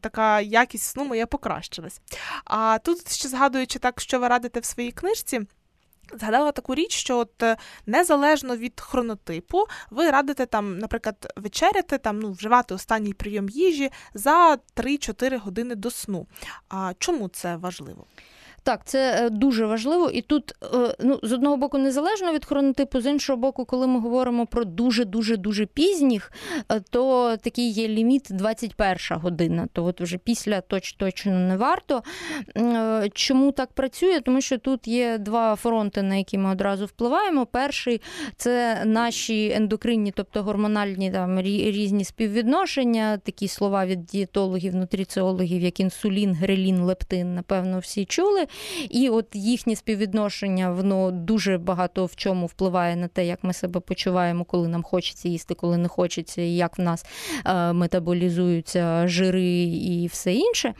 така якість сну моя покращилась. А тут ще згадуючи так, що ви радите в своїй книжці. Згадала таку річ, що от е, незалежно від хронотипу, ви радите там, наприклад, вечеряти, там ну вживати останній прийом їжі за 3-4 години до сну. А чому це важливо? Так, це е, дуже важливо, і тут е, ну з одного боку незалежно від хронотипу, з іншого боку, коли ми говоримо про дуже дуже дуже пізніх, е, то такий є ліміт 21 година. То от вже після точ точно не варто. Чому так працює? Тому що тут є два фронти, на які ми одразу впливаємо. Перший це наші ендокринні, тобто гормональні там різні співвідношення, такі слова від дієтологів, нутриціологів, як інсулін, грелін, лептин, напевно, всі чули. І от їхнє співвідношення, воно дуже багато в чому впливає на те, як ми себе почуваємо, коли нам хочеться їсти, коли не хочеться, і як в нас е, метаболізуються жири і все інше.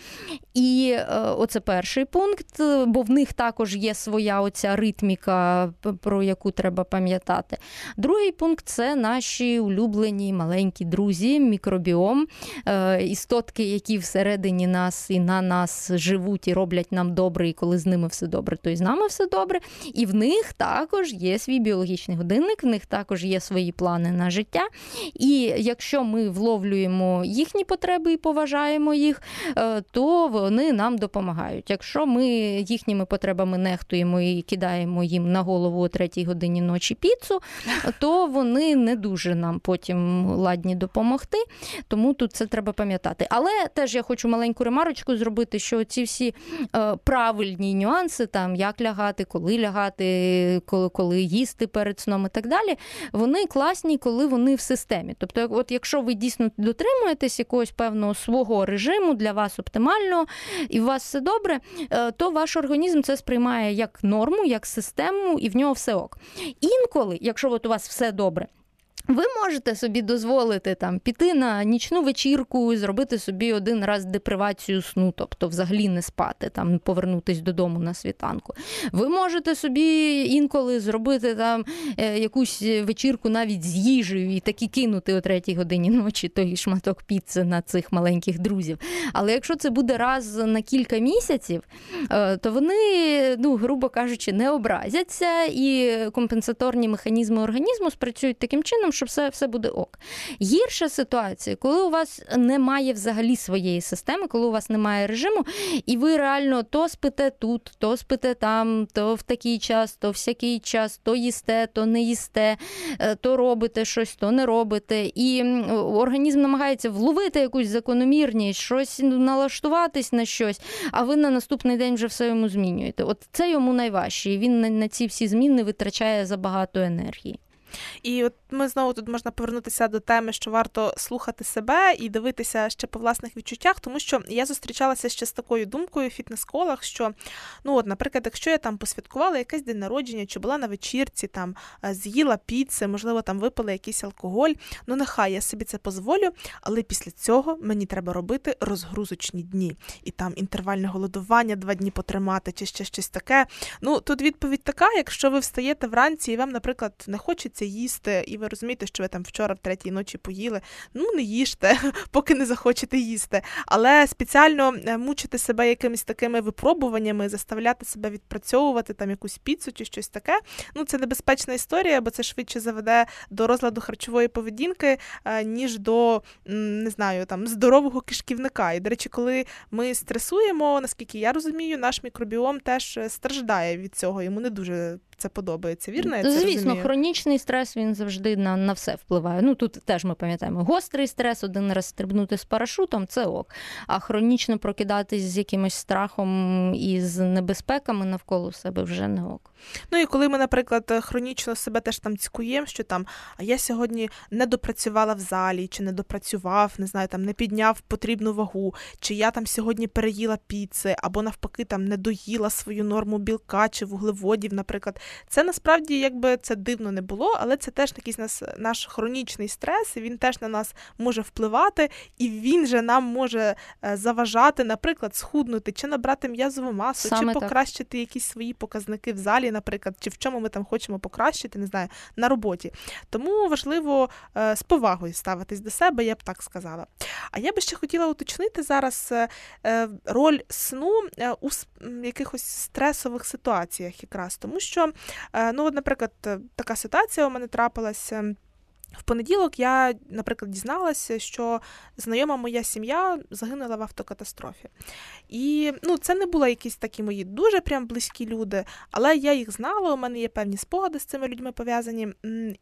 І е, оце перший пункт, е, бо в них також є своя оця ритміка, про яку треба пам'ятати. Другий пункт це наші улюблені маленькі друзі, мікробіом, істотки, які всередині нас і на нас живуть і роблять нам добре, і коли з ними все добре, то і з нами все добре. І в них також є свій біологічний годинник, в них також є свої плани на життя. І якщо ми вловлюємо їхні потреби і поважаємо їх, е, то вони нам допомагають. Якщо ми їхніми потребами нехтуємо і кидаємо їм на голову о третій годині ночі піцу, то вони не дуже нам потім ладні допомогти. Тому тут це треба пам'ятати. Але теж я хочу маленьку ремарочку зробити, що ці всі е, правильні нюанси, там як лягати, коли лягати, коли, коли їсти перед сном і так далі, вони класні, коли вони в системі. Тобто, от якщо ви дійсно дотримуєтесь якогось певного свого режиму для вас оптимального, і у вас все добре, е, то ваш організм це сприймає як норму, як систему, і в нього все ок. Інколи, якщо от у вас все добре. Ви можете собі дозволити там піти на нічну вечірку, і зробити собі один раз депривацію сну, тобто взагалі не спати, там повернутись додому на світанку. Ви можете собі інколи зробити там е, якусь вечірку навіть з їжею і таки кинути о третій годині ночі той шматок піци на цих маленьких друзів. Але якщо це буде раз на кілька місяців, е, то вони, ну грубо кажучи, не образяться, і компенсаторні механізми організму спрацюють таким чином що все все буде ок. Гірша ситуація, коли у вас немає взагалі своєї системи, коли у вас немає режиму, і ви реально то спите тут, то спите там, то в такий час, то всякий час, то їсте, то не їсте, е, то робите щось, то не робите. І організм намагається вловити якусь закономірність, щось налаштуватись на щось, а ви на наступний день вже все йому змінюєте. От це йому найважче. І він на ці всі зміни витрачає забагато енергії. І от ми знову тут можна повернутися до теми, що варто слухати себе і дивитися ще по власних відчуттях, тому що я зустрічалася ще з такою думкою в фітнес-колах, що, ну от, наприклад, якщо я там посвяткувала якийсь день народження, чи була на вечірці, там е, з'їла піци, можливо, там випила якийсь алкоголь, ну нехай я собі це дозволю, але після цього мені треба робити розгрузочні дні. І там інтервальне голодування два дні потримати, чи ще щось таке. Ну тут відповідь така: якщо ви встаєте вранці і вам, наприклад, не хочеться хочеться їсти, і ви розумієте, що ви там вчора в третій ночі поїли. Ну, не їжте, поки не захочете їсти. Але спеціально е, мучити себе якимись такими випробуваннями, заставляти себе відпрацьовувати там якусь піцу чи щось таке. Ну, це небезпечна історія, бо це швидше заведе до розладу харчової поведінки, е, ніж до не знаю, там здорового кишківника. І, до речі, коли ми стресуємо, наскільки я розумію, наш мікробіом теж е, страждає від цього. Йому не дуже це подобається. Вірно? Я це Звісно, розумію? хронічний стрес він завжди на на все впливає. Ну тут теж ми пам'ятаємо гострий стрес, один раз стрибнути з парашутом це ок. А хронічно прокидатись з якимось страхом і з небезпеками навколо себе вже не ок. Ну і коли ми, наприклад, хронічно себе теж там цькуємо, що там, а я сьогодні не допрацювала в залі, чи не допрацював, не знаю, там не підняв потрібну вагу, чи я там сьогодні переїла піци, або навпаки там не доїла свою норму білка чи вуглеводів, наприклад. Це насправді якби це дивно не було, але це теж якийсь нас наш хронічний стрес, він теж на нас може впливати, і він же нам може е, заважати, наприклад, схуднути, чи набрати м'язову масу, Саме чи так. покращити якісь свої показники в залі, наприклад, чи в чому ми там хочемо покращити, не знаю, на роботі. Тому важливо е, з повагою ставитись до себе, я б так сказала. А я би ще хотіла уточнити зараз е, роль сну у якихось стресових ситуаціях, якраз тому що ну, от, наприклад, е, така ситуація у мене трапилася. В понеділок я, наприклад, дізналася, що знайома моя сім'я загинула в автокатастрофі. І ну, це не були якісь такі мої дуже прям близькі люди, але я їх знала, у мене є певні спогади з цими людьми пов'язані.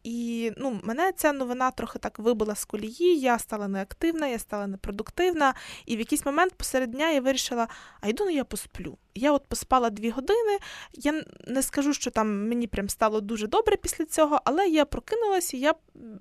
І ну, мене ця новина трохи так вибила з колії, я стала неактивна, я стала непродуктивна. І в якийсь момент посеред дня я вирішила, а йду ну я посплю. Я от поспала дві години. Я не скажу, що там мені прям стало дуже добре після цього, але я прокинулася, я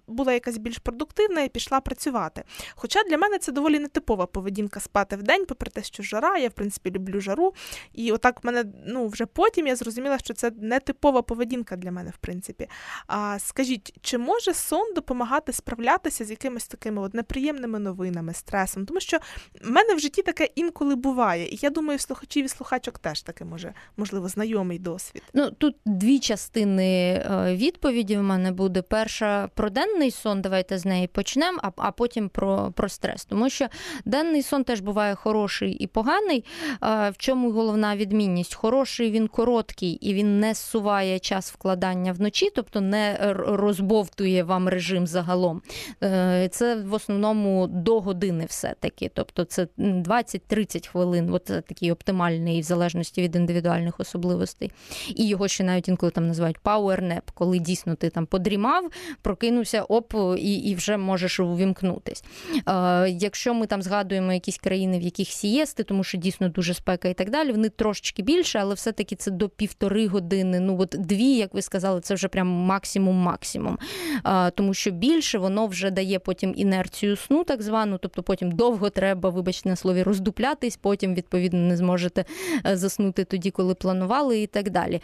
була якась більш продуктивна і пішла працювати. Хоча для мене це доволі нетипова поведінка спати в день, попри те, що жара, я в принципі люблю жару. І отак в мене ну вже потім я зрозуміла, що це нетипова поведінка для мене, в принципі. А скажіть, чи може сон допомагати справлятися з якимись такими от неприємними новинами, стресом? Тому що в мене в житті таке інколи буває, і я думаю, слухачів і слухачок теж таке може можливо знайомий досвід. Ну тут дві частини е, відповіді в мене буде. Перша про денний сон, давайте з неї почнемо, а а потім про про стрес. Тому що денний сон теж буває хороший і поганий. В чому головна відмінність? Хороший він короткий і він не зсуває час вкладання вночі, тобто не розбовтує вам режим загалом. Е, це в основному до години все-таки. Тобто це 20-30 хвилин. От такий оптимальний залежності від індивідуальних особливостей. І його ще навіть інколи там називають nap, коли дійсно ти там подрімав, прокинувся оп, і і вже можеш увімкнутись. Е, Якщо ми там згадуємо якісь країни, в яких сієсти, тому що дійсно дуже спека і так далі, вони трошечки більше, але все-таки це до півтори години. Ну от дві, як ви сказали, це вже прям максимум-максимум. Е, тому що більше воно вже дає потім інерцію сну, так звану, тобто потім довго треба, вибачте на слові, роздуплятись, потім, відповідно, не зможете заснути тоді, коли планували, і так далі.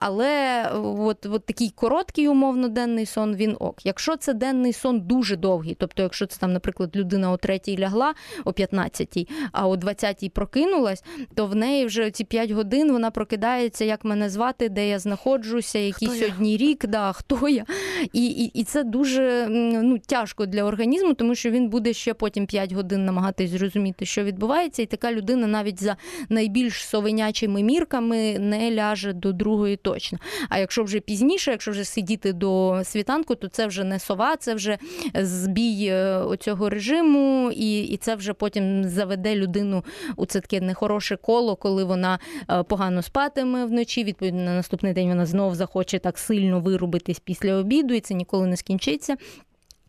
Але от, от такий короткий, умовно, денний сон він ок. Якщо це денний сон дуже довгий, тобто, якщо це там, наприклад, людина о третій лягла, о 15-й, а о 20-й прокинулась, то в неї вже ці 5 годин вона прокидається, як мене звати, де я знаходжуся, який хто сьогодні я? рік, да, хто я. І, і, І це дуже ну, тяжко для організму, тому що він буде ще потім 5 годин намагатись зрозуміти, що відбувається, і така людина навіть за найбільш совинячими мірками не ляже до другої точно. А якщо вже пізніше, якщо вже сидіти до світанку, то це вже не сова, це вже збій е, оцього режиму, і, і це вже потім заведе людину у це таке нехороше коло, коли вона е, погано спатиме вночі. Відповідно, на наступний день вона знов захоче так сильно вирубитись після обіду, і це ніколи не скінчиться.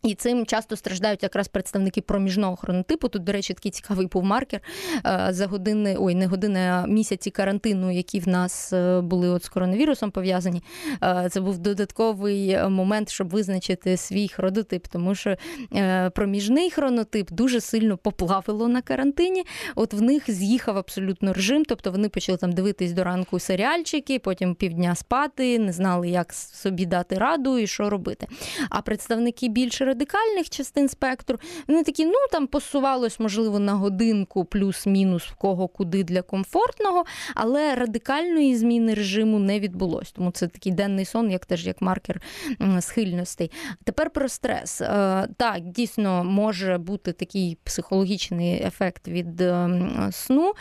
І цим часто страждають якраз представники проміжного хронотипу. Тут, до речі, такий цікавий був маркер е, за години, ой, не години, а місяці карантину, які в нас е, були от з коронавірусом пов'язані. Е, це був додатковий момент, щоб визначити свій хронотип, тому що проміжний хронотип дуже сильно поплавило на карантині. От в них з'їхав абсолютно режим, тобто вони почали там дивитись до ранку серіальчики, потім півдня спати, не знали, як собі дати раду і що робити. А представники більше радикальних частин спектру, вони такі, ну там посувалось, можливо, на годинку, плюс-мінус в кого куди для комфортного, але радикальної зміни режиму не відбулось. Тому це такий денний сон, як теж як маркер схильностей. Тепер про стрес. Е, так, дійсно може бути такий психологічний ефект від ем, сну.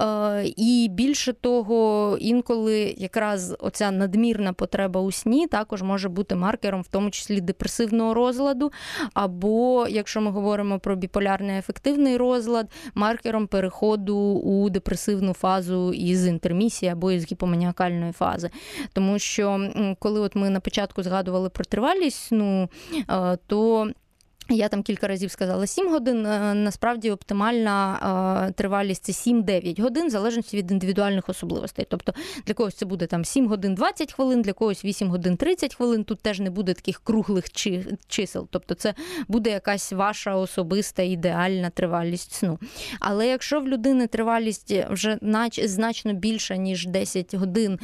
Е, і більше того, інколи якраз оця надмірна потреба у сні також може бути маркером, в тому числі депресивного розладу, або якщо ми говоримо про біполярний ефективний розлад, маркером переходу у депресивну фазу із інтермісії або із гіпоманіакальної фази. Тому що коли от ми на початку згадували про тривалість сну, е, то я там кілька разів сказала 7 годин. Е, насправді оптимальна е, тривалість це 7-9 годин, в залежності від індивідуальних особливостей. Тобто для когось це буде там 7 годин 20 хвилин, для когось 8 годин 30 хвилин. Тут теж не буде таких круглих чисел. Тобто, це буде якась ваша особиста ідеальна тривалість сну. Але якщо в людини тривалість вже значно більша, ніж 10 годин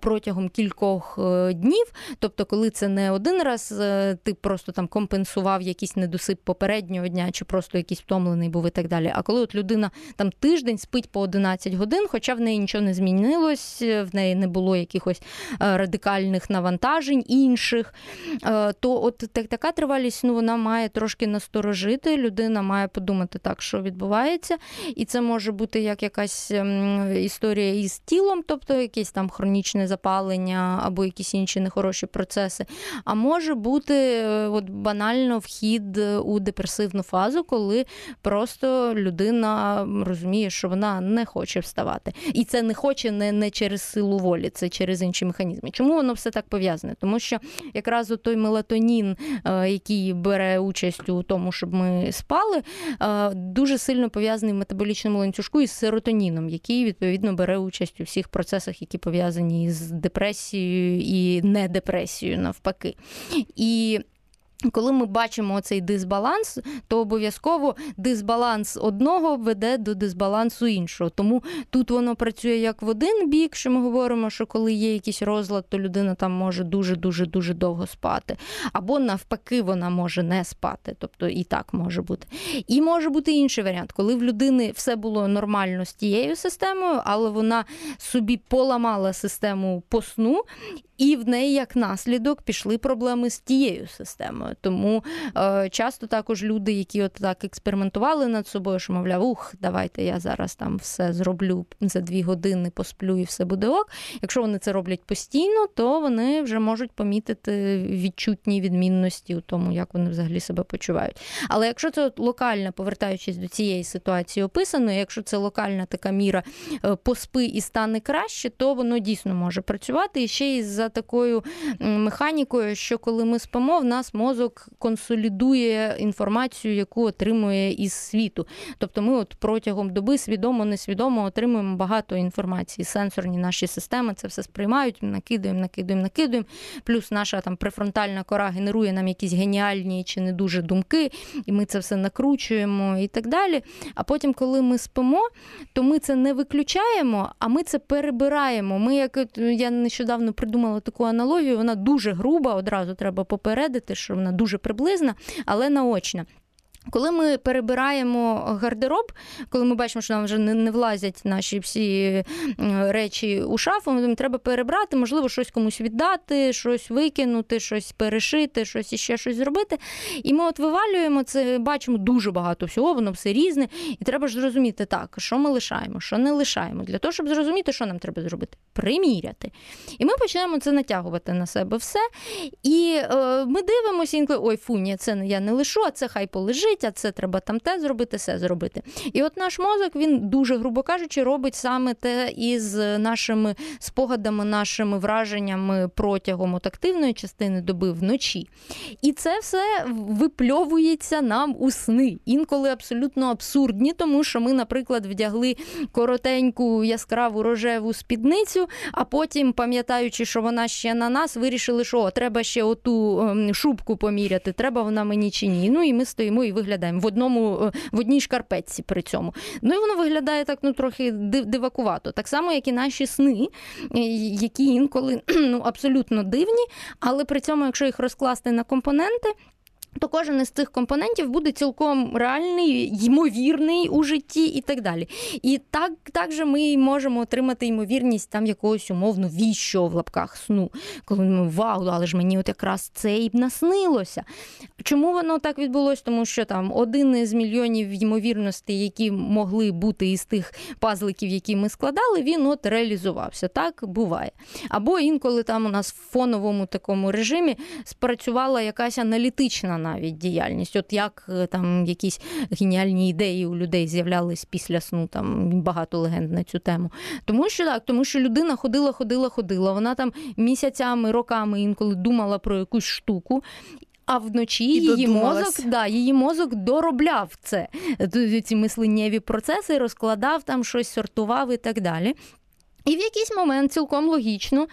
протягом кількох е, днів, тобто, коли це не один раз, ти просто там компенсував якісь не недосип попереднього дня, чи просто якийсь втомлений був і так далі. А коли от людина там тиждень спить по 11 годин, хоча в неї нічого не змінилось, в неї не було якихось е, радикальних навантажень інших, е, то от така тривалість ну, вона має трошки насторожити. Людина має подумати так, що відбувається, і це може бути як якась ем, історія із тілом, тобто якесь там хронічне запалення або якісь інші нехороші процеси. А може бути е, от банально вхід у депресивну фазу, коли просто людина розуміє, що вона не хоче вставати. І це не хоче не, не через силу волі, це через інші механізми. Чому воно все так пов'язане? Тому що якраз той мелатонін, е, який бере участь у тому, щоб ми спали, е, дуже сильно пов'язаний в метаболічному ланцюжку із серотоніном, який відповідно бере участь у всіх процесах, які пов'язані з депресією і недепресією навпаки. І коли ми бачимо цей дисбаланс, то обов'язково дисбаланс одного веде до дисбалансу іншого. Тому тут воно працює як в один бік, що ми говоримо, що коли є якийсь розлад, то людина там може дуже-дуже дуже довго спати. Або навпаки, вона може не спати. Тобто і так може бути. І може бути інший варіант, коли в людини все було нормально з тією системою, але вона собі поламала систему по сну, і в неї як наслідок пішли проблеми з тією системою. Тому е, часто також люди, які от так експериментували над собою, що мовляв, ух, давайте я зараз там все зроблю за дві години, посплю і все буде ок. Якщо вони це роблять постійно, то вони вже можуть помітити відчутні відмінності у тому, як вони взагалі себе почувають. Але якщо це локально, повертаючись до цієї ситуації описаної, якщо це локальна така міра е, поспи і стане краще, то воно дійсно може працювати і ще й за такою механікою, що коли ми спимо, в нас мозок консолідує інформацію, яку отримує із світу. Тобто ми от протягом доби свідомо, несвідомо отримуємо багато інформації. Сенсорні наші системи це все сприймають, накидаємо, накидаємо, накидаємо. Плюс наша там префронтальна кора генерує нам якісь геніальні чи не дуже думки, і ми це все накручуємо і так далі. А потім, коли ми спимо, то ми це не виключаємо, а ми це перебираємо. Ми, як я нещодавно придумала таку аналогію, вона дуже груба, одразу треба попередити, що вона дуже приблизна, але наочна. Коли ми перебираємо гардероб, коли ми бачимо, що нам вже не, не влазять наші всі речі у шафу, нам треба перебрати, можливо, щось комусь віддати, щось викинути, щось перешити, щось іще щось зробити. І ми от вивалюємо це, бачимо дуже багато всього, воно все різне. І треба ж зрозуміти, так, що ми лишаємо, що не лишаємо. Для того, щоб зрозуміти, що нам треба зробити, приміряти. І ми починаємо це натягувати на себе все. І е, ми дивимося, інколи ой, фу, ні, це я не лишу, а це хай полежить болить, а це треба там те зробити, все зробити. І от наш мозок, він дуже, грубо кажучи, робить саме те із нашими спогадами, нашими враженнями протягом от активної частини доби вночі. І це все випльовується нам у сни. Інколи абсолютно абсурдні, тому що ми, наприклад, вдягли коротеньку яскраву рожеву спідницю, а потім, пам'ятаючи, що вона ще на нас, вирішили, що треба ще оту ем, шубку поміряти, треба вона мені чи ні. Ну і ми стоїмо і виглядаємо в одному е, в одній шкарпетці при цьому. Ну і воно виглядає так ну трохи дивакувато. Так само, як і наші сни, е, які інколи ну абсолютно дивні, але при цьому, якщо їх розкласти на компоненти то кожен із цих компонентів буде цілком реальний, ймовірний у житті і так далі. І так так же ми можемо отримати ймовірність там якогось умовно віщо в лапках сну. Коли ми вау, але ж мені от якраз це і наснилося. Чому воно так відбулося? Тому що там один із мільйонів ймовірностей, які могли бути із тих пазликів, які ми складали, він от реалізувався. Так буває. Або інколи там у нас в фоновому такому режимі спрацювала якась аналітична навіть діяльність. От як е, там якісь геніальні ідеї у людей з'являлись після сну, там багато легенд на цю тему. Тому що так, тому що людина ходила, ходила, ходила. Вона там місяцями, роками інколи думала про якусь штуку. А вночі і її мозок да, її мозок доробляв це ці мисленнєві процеси, розкладав там щось, сортував і так далі. І в якийсь момент цілком логічно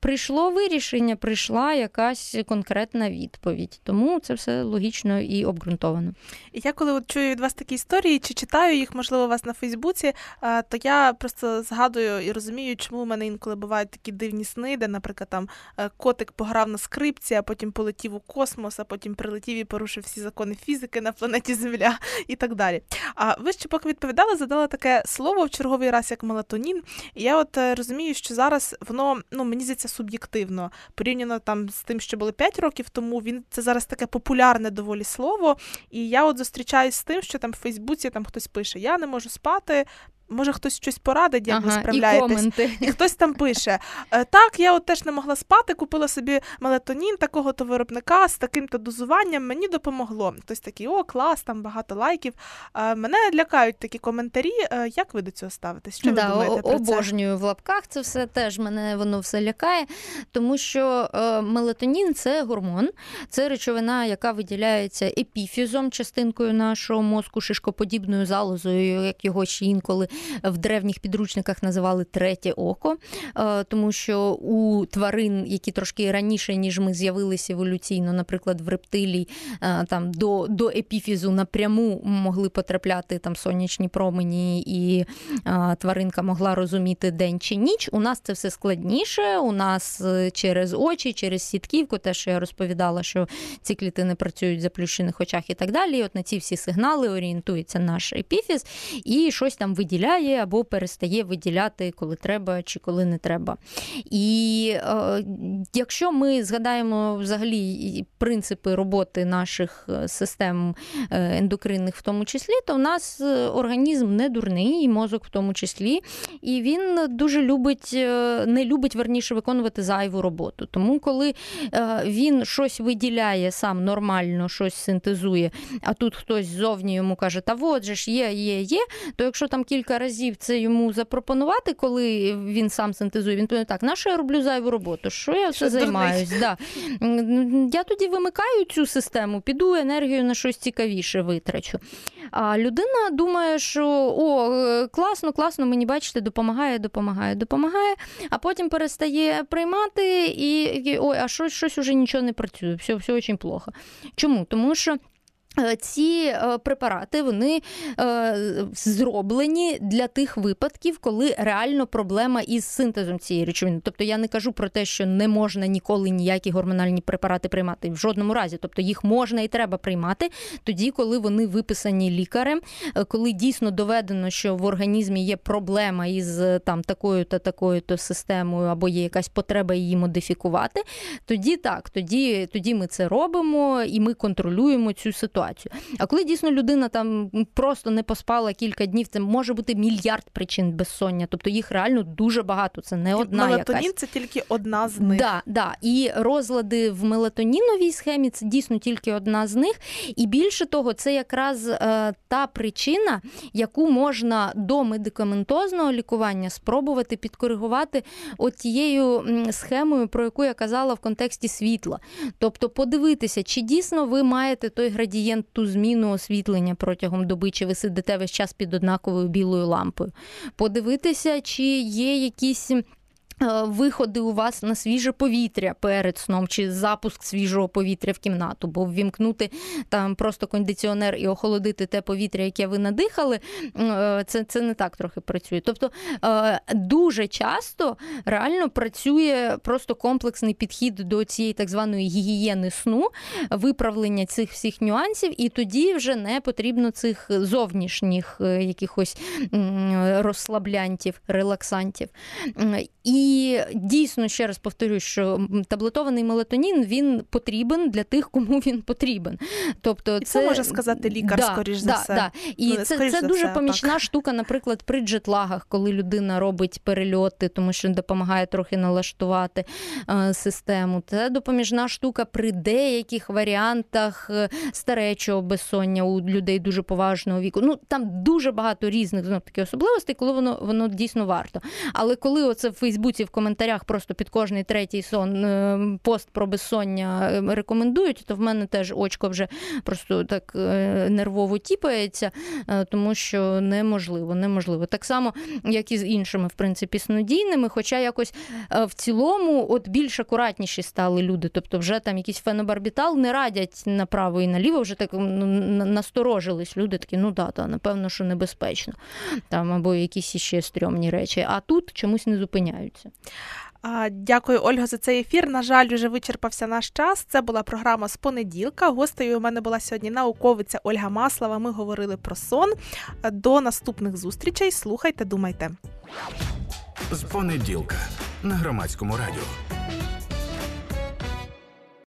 прийшло вирішення, прийшла якась конкретна відповідь. Тому це все логічно і обґрунтовано. Я коли от чую від вас такі історії, чи читаю їх, можливо, у вас на Фейсбуці, то я просто згадую і розумію, чому в мене інколи бувають такі дивні сни, де, наприклад, там е, котик пограв на скрипці, а потім полетів у космос, а потім прилетів і порушив всі закони фізики на планеті Земля і так далі. А ви ще поки відповідали, задали таке слово в черговий раз як мелатонін. І я от е, розумію, що зараз воно ну мені здається суб'єктивно порівняно там з тим, що було 5 років тому. Він це зараз таке популярне доволі слово. І я от зустрічаюсь з тим, що там в Фейсбуці там хтось пише: Я не можу спати, може хтось щось порадить, як ага, ви справляєтесь. І, і хтось там пише: «Е, Так, я от теж не могла спати, купила собі мелатонін такого-то виробника з таким-то дозуванням, мені допомогло. Хтось такий, о, клас, там багато лайків. Е, мене лякають такі коментарі. Е, як ви до цього ставитесь? Що да, ви думаєте про це? Обожнюю в лапках це все теж мене воно все лякає, тому що мелатонін це гормон, це речовина, яка виділяється епіфізом, частинкою нашого мозку, шишкоподібною залозою, як його ще інколи в древніх підручниках називали третє око, е, тому що у тварин, які трошки раніше, ніж ми з'явилися еволюційно, наприклад, в рептилій е, там до до епіфізу напряму могли потрапляти там сонячні промені, і е, тваринка могла розуміти день чи ніч. У нас це все складніше. У нас через очі, через сітківку, те, що я розповідала, що ці клітини працюють в заплющених очах і так далі. І от на ці всі сигнали орієнтується наш епіфіз і щось там виділяє виділяє або перестає виділяти, коли треба чи коли не треба. І е, якщо ми згадаємо взагалі принципи роботи наших е, систем е, ендокринних, в тому числі, то в нас е, організм не дурний, і мозок в тому числі, і він дуже любить, не любить верніше виконувати зайву роботу. Тому, коли він щось виділяє сам нормально, щось синтезує, а тут хтось ззовні йому каже, та от же ж є, є, є, то якщо там кілька разів це йому запропонувати, коли він сам синтезує. Він думає, так, на що я роблю зайву роботу? Що я все займаюсь? Да. Я тоді вимикаю цю систему, піду енергію на щось цікавіше витрачу. А людина думає, що о, е, класно, класно, мені бачите, допомагає, допомагає, допомагає, а потім перестає приймати і, і ой, а щось, щось уже нічого не працює, все, все дуже плохо. Чому? Тому що. Е, ці е, препарати вони е, зроблені для тих випадків, коли реально проблема із синтезом цієї речовини. Тобто я не кажу про те, що не можна ніколи ніякі гормональні препарати приймати в жодному разі. Тобто їх можна і треба приймати тоді, коли вони виписані лікарем, коли дійсно доведено, що в організмі є проблема із там такою та такою то системою, або є якась потреба її модифікувати. Тоді так, тоді, тоді ми це робимо і ми контролюємо цю ситуацію ситуацію. А коли дійсно людина там просто не поспала кілька днів, це може бути мільярд причин безсоння. Тобто їх реально дуже багато. Це не одна Мелатонін якась. це тільки одна з них. Да, да. І розлади в мелатоніновій схемі це дійсно тільки одна з них. І більше того, це якраз е, та причина, яку можна до медикаментозного лікування спробувати підкоригувати от тією схемою, про яку я казала в контексті світла. Тобто подивитися, чи дійсно ви маєте той градієнт клієнт ту зміну освітлення протягом доби, чи ви сидите весь час під однаковою білою лампою. Подивитися, чи є якісь виходи у вас на свіже повітря перед сном, чи запуск свіжого повітря в кімнату, бо ввімкнути там просто кондиціонер і охолодити те повітря, яке ви надихали, е, це це не так трохи працює. Тобто е, дуже часто реально працює просто комплексний підхід до цієї так званої гігієни сну, виправлення цих всіх нюансів, і тоді вже не потрібно цих зовнішніх якихось розслаблянтів, релаксантів. І і дійсно ще раз повторюю, що таблетований мелатонін він потрібен для тих, кому він потрібен. Тобто, і це, це може сказати лікар, да, скоріш да, за все. Да. І ну, це це дуже все, помічна так. штука, наприклад, при джетлагах, коли людина робить перельоти, тому що допомагає трохи налаштувати е, систему. Це допоміжна штука при деяких варіантах е, старечого безсоння у людей дуже поважного віку. Ну там дуже багато різних знов таки особливостей, коли воно воно дійсно варто. Але коли оце в Фейсбуці в коментарях просто під кожний третій сон е, пост про безсоння е, рекомендують, то в мене теж очко вже просто так е, нервово тіпається, тому що неможливо, неможливо. Так само, як і з іншими, в принципі, снодійними, хоча якось в цілому от більш акуратніші стали люди. Тобто, вже там якийсь фенобарбітал не радять направо і наліво, вже так ну, насторожились люди, такі, ну да, да, напевно, що небезпечно. Там або якісь іще стрьомні речі. А тут чомусь не зупиняються. Дякую, Ольга, за цей ефір. На жаль, вже вичерпався наш час. Це була програма з понеділка. Гостею у мене була сьогодні науковиця Ольга Маслова. Ми говорили про сон. До наступних зустрічей. Слухайте, думайте. З понеділка на громадському радіо.